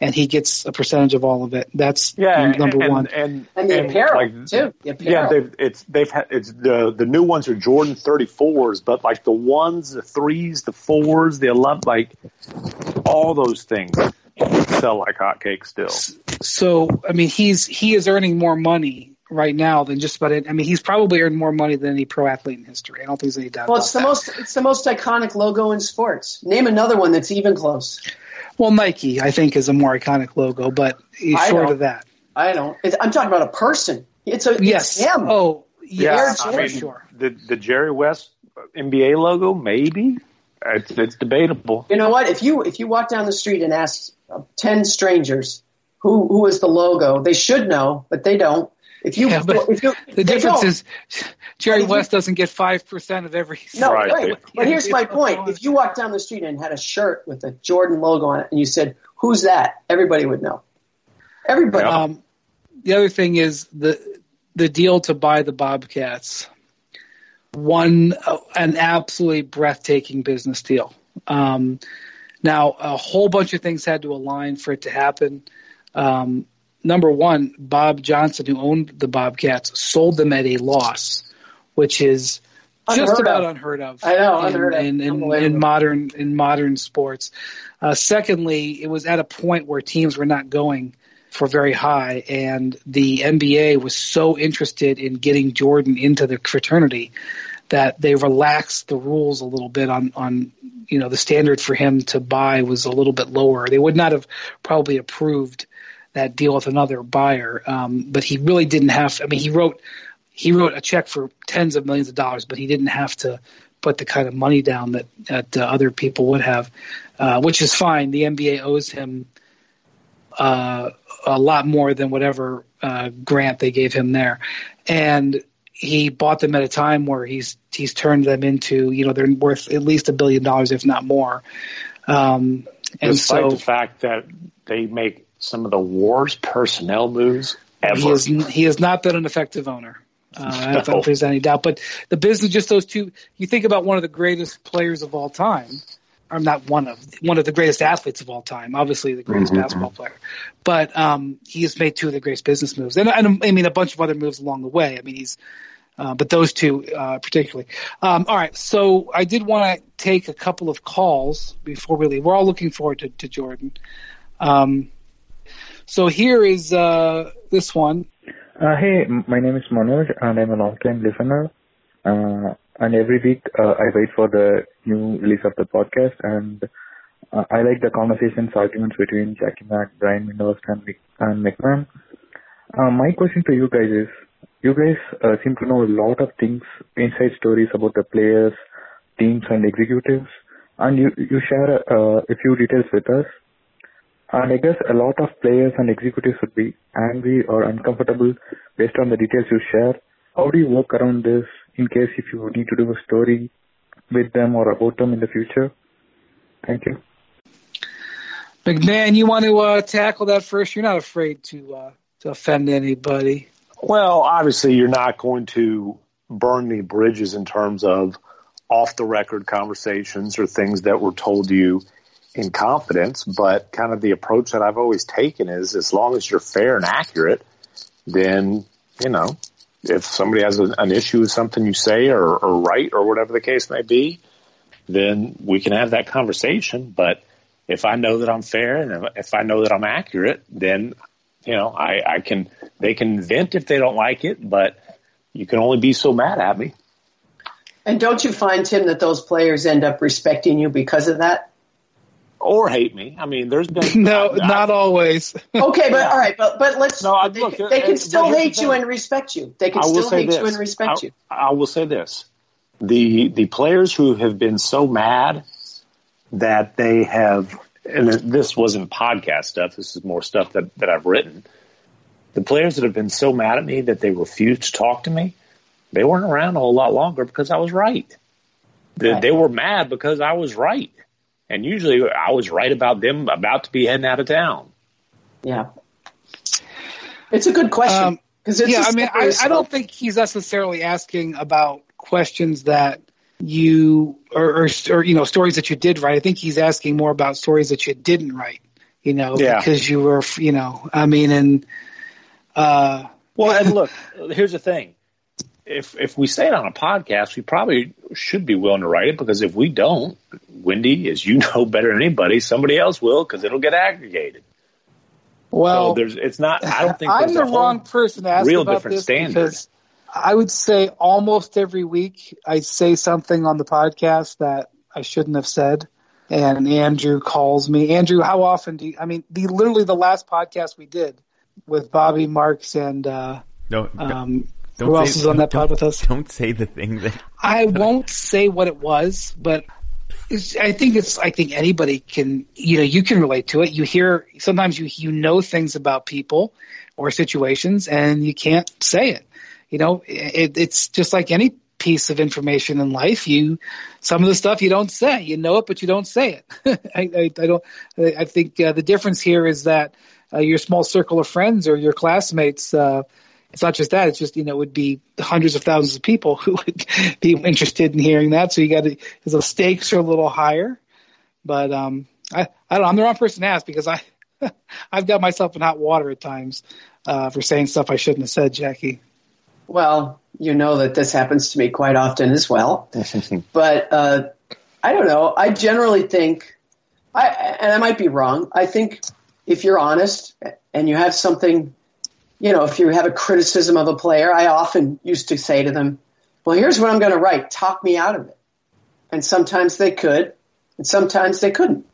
and he gets a percentage of all of it that's Yeah, number and, one and And the apparel like, too. The apparel. Yeah, they've it's they've had it's the the new ones are Jordan thirty fours, but like the ones, the threes, the fours, the eleven, like all those things sell like hotcakes still. so i mean he's he is earning more money right now than just about it i mean he's probably earned more money than any pro athlete in history i don't think there's any doubt well, about it's the that. most it's the most iconic logo in sports. Name another one that's even close. well nike i think is a more iconic logo but he's I short don't. of that I don't. It's, I'm talking about a person. It's a yes It's him. oh Yeah, yes I for mean, sure the the Jerry West NBA logo, maybe it's it's debatable. You know what? If you if you walk down the street and ask uh, ten strangers who who is the logo, they should know, but they don't. If you Yeah, but if you The difference don't. is Jerry But if you- West doesn't get five percent of every. No, Right. right. But here's my point. If you walked down the street and had a shirt with a Jordan logo on it and you said, Who's that? Everybody would know. Everybody. Yeah. Um, the other thing is the the deal to buy the Bobcats. One uh, an absolutely breathtaking business deal. Um, now a whole bunch of things had to align for it to happen. Um, number one, Bob Johnson, who owned the Bobcats, sold them at a loss, which is just Unheard about of. unheard of. I know, in, unheard in, in, in modern in modern sports. Uh, secondly, it was at a point where teams were not going for very high, and the NBA was so interested in getting Jordan into the fraternity that they relaxed the rules a little bit on on you know the standard for him to buy was a little bit lower. They would not have probably approved that deal with another buyer, um, but he really didn't have. I mean, he wrote he wrote a check for tens of millions of dollars, but he didn't have to put the kind of money down that that uh, other people would have, uh, which is fine. The NBA owes him uh, a lot more than whatever uh, grant they gave him there, and he bought them at a time where he's he's turned them into you know they're worth at least a billion dollars, if not more. Um, and Despite so the fact that they make some of the worst personnel moves ever. he is he has not been an effective owner. Uh, I don't No. if there's any doubt, but the business, just those two. You think about one of the greatest players of all time. I'm not one of one of the greatest athletes of all time. Obviously, the greatest Mhm. basketball player, but um, he has made two of the greatest business moves, and, and I mean a bunch of other moves along the way. I mean he's, uh, but those two uh, particularly. Um, all right, so I did want to take a couple of calls before we leave. We're all looking forward to, to Jordan. Um, so here is uh, this one. Uh, hey, my name is Manoj and I'm a long time listener. Uh, and every week uh, I wait for the new release of the podcast and uh, I like the conversations, arguments between Jackie Mack, Brian Windhorst and, and MacMahon. Uh, my question to you guys is, you guys seem to know a lot of things, inside stories about the players, teams and executives and you, you share a few details with us. And I guess a lot of players and executives would be angry or uncomfortable based on the details you share. How do you work around this in case if you need to do a story with them or about them in the future. Thank you. MacMahon, you want to uh, tackle that first? You're not afraid to uh, to offend anybody. Well, obviously, you're not going to burn any bridges in terms of off the record conversations or things that were told you in confidence. But kind of the approach that I've always taken is as long as you're fair and accurate, then, you know, if somebody has an, issue with something you say or, or write or whatever the case may be, then we can have that conversation. But if I know that I'm fair and if I know that I'm accurate, then you know I, I can they can vent if they don't like it, but you can only be so mad at me. And don't you find Tim that those players end up respecting you because of that? Or hate me. I mean, there's been no, I, not I, always. okay, but all right, but but let's. No, they, look, they can still hate you and respect you. They can still hate this. you and respect I, you. I will say this: the the players who have been so mad that they have, and this wasn't podcast stuff. This is more stuff that that I've written. The players that have been so mad at me that they refuse to talk to me, they weren't around a whole lot longer because I was right. They, right. they were mad because I was right, and usually I was right about them about to be heading out of town. Yeah, it's a good question. Because um, yeah, I mean, I, I don't think he's necessarily asking about questions that you or, or, or you know stories that you did write. I think he's asking more about stories that you didn't write. You know, yeah. because you were, you know, I mean, and uh, well, and look, here's the thing. If if we say it on a podcast, we probably should be willing to write it because if we don't, Windy, as you know better than anybody, somebody else will because it'll get aggregated. Well, so there's it's not. I don't think I'm the wrong person to ask real about different this standards. I would say almost every week I say something on the podcast that I shouldn't have said. And Andrew calls me. Andrew, how often do you, I mean, the literally the last podcast we did with Bobby Marks and, uh, no, um, who else is on that pod with us? Don't say the thing that I won't say what it was, but I think it's. I think anybody can. You know, you can relate to it. You hear sometimes you you know things about people or situations, and you can't say it you know, it, it's just like any piece of information in life. You, some of the stuff you don't say, you know it, but you don't say it. I, I, I, don't, I think uh, the difference here is that uh, your small circle of friends or your classmates, uh, it's not just that. It's just, you know, it would be hundreds of thousands of people who would be interested in hearing that. So you got to, the stakes are a little higher, but, um, I, I don't know. I'm the wrong person to ask because I, I've got myself in hot water at times, uh, for saying stuff I shouldn't have said, Jackie. Well, you know that this happens to me quite often as well. but uh, I don't know. I generally think, I, and I might be wrong. I think if you're honest and you have something, you know, if you have a criticism of a player, I often used to say to them, "Well, here's what I'm going to write. Talk me out of it." And sometimes they could, and sometimes they couldn't.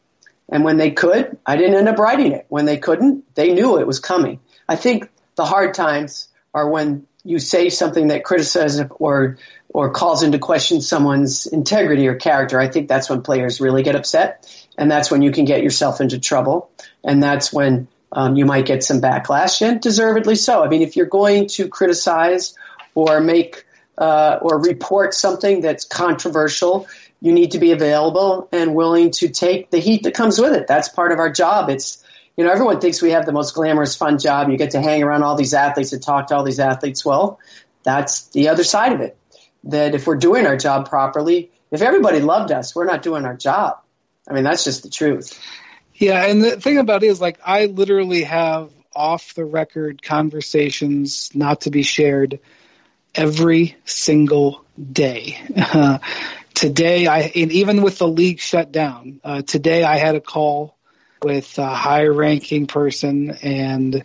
And when they could, I didn't end up writing it. When they couldn't, they knew it was coming. I think the hard times are when you say something that criticizes or or calls into question someone's integrity or character, I think that's when players really get upset, and that's when you can get yourself into trouble, and that's when um, you might get some backlash, and deservedly so. I mean, if you're going to criticize or make uh, or report something that's controversial, you need to be available and willing to take the heat that comes with it. That's part of our job. It's you know, everyone thinks we have the most glamorous, fun job. You get to hang around all these athletes and talk to all these athletes. Well, that's the other side of it. That if we're doing our job properly, if everybody loved us, we're not doing our job. I mean, that's just the truth. Yeah, and the thing about it is, like, I literally have off the record conversations not to be shared every single day. Today, I and even with the league shut down, uh, today I had a call with a high ranking person and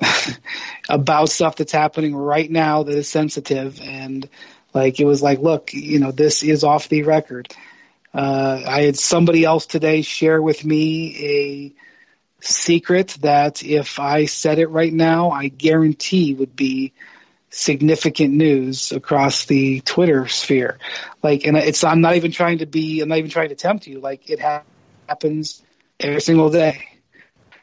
about stuff that's happening right now that is sensitive and like it was like look you know this is off the record uh, i had somebody else today share with me a secret that if i said it right now i guarantee would be significant news across the twitter sphere like and it's i'm not even trying to be i'm not even trying to tempt you like it ha- happens every single day.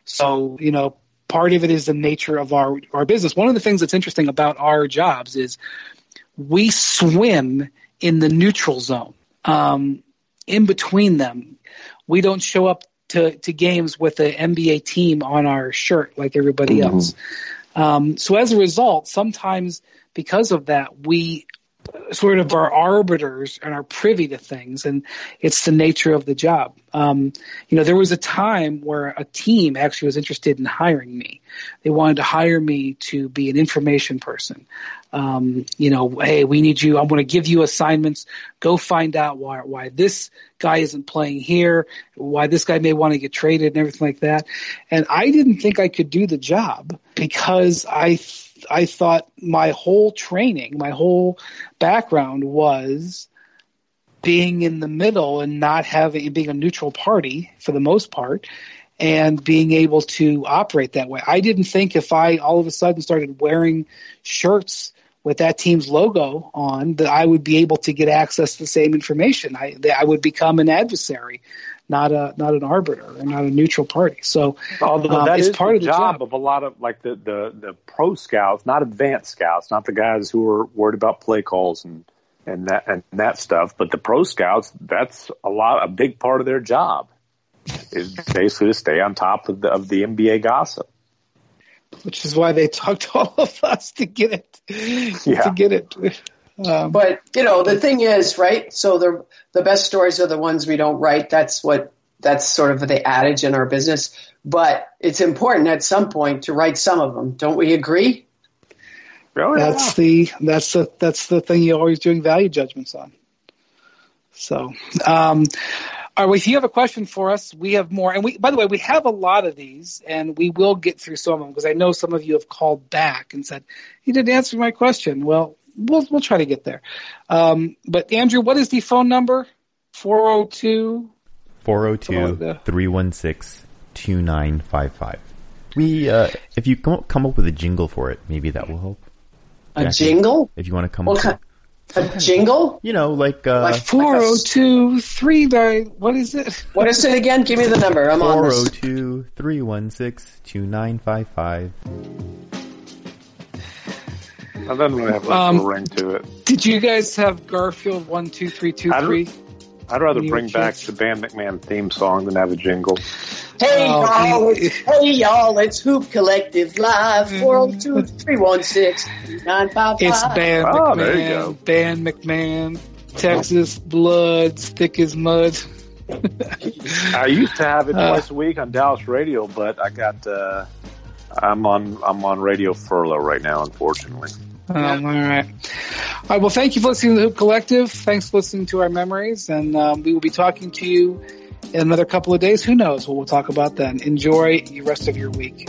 So, you know, part of it is the nature of our, our business. One of the things that's interesting about our jobs is we swim in the neutral zone. Um, in between them, we don't show up to, to games with an NBA team on our shirt like everybody mm-hmm. else. Um, so as a result, sometimes because of that, we sort of are arbiters and are privy to things, and it's the nature of the job. Um, you know, there was a time where a team actually was interested in hiring me. They wanted to hire me to be an information person. Um, you know, hey, we need you. I'm going to give you assignments. Go find out why why this guy isn't playing here, why this guy may want to get traded, and everything like that. And I didn't think I could do the job because I I thought my whole training, my whole background was being in the middle and not having being a neutral party for the most part and being able to operate that way. I didn't think if I all of a sudden started wearing shirts with that team's logo on that I would be able to get access to the same information. I I would become an adversary not a not an arbiter or not a neutral party. So although um, that is part of the job, job, of a lot of like the, the the pro scouts, not advanced scouts, not the guys who are worried about play calls and and that and that stuff, but the pro scouts, that's a lot a big part of their job is basically to stay on top of the of the NBA gossip. Which is why they talked to all of us to get it yeah. to get it. Um, but you know, the thing is, right? So the the best stories are the ones we don't write. That's what that's sort of the adage in our business. But it's important at some point to write some of them. Don't we agree? Oh, yeah. That's the that's the that's the thing you're always doing value judgments on. So, um, all right, if you have a question for us, we have more. And we, by the way, we have a lot of these, and we will get through some of them because I know some of you have called back and said you didn't answer my question. Well, we'll we'll try to get there. Um, but Andrew, what is the phone number? 402 402 316 2955. We, uh, if you come up, come up with a jingle for it, maybe that will help. A jingle? If you want to come what up with a jingle? You know, like, uh, like 402 39, what is it? What is it again? Give me the number. I'm 402 316 2955. I doesn't really have a um, ring to it. Did you guys have Garfield one two three two three? I'd rather bring back the Band MacMahon theme song than have a jingle. Hey oh, y'all, hey y'all, it's Hoop Collective Live, 402-316-955. Mm-hmm. It's Band oh, MacMahon, Band MacMahon, Texas Blood, thick as mud. I used to have it uh, twice uh, a week on Dallas radio, but I got, uh, I'm on, I'm on radio furlough right now, unfortunately. Um, all right. All right. Well, thank you for listening to the Hoop Collective. Thanks for listening to our memories, and um, we will be talking to you in another couple of days. Who knows what we'll talk about then? Enjoy the rest of your week.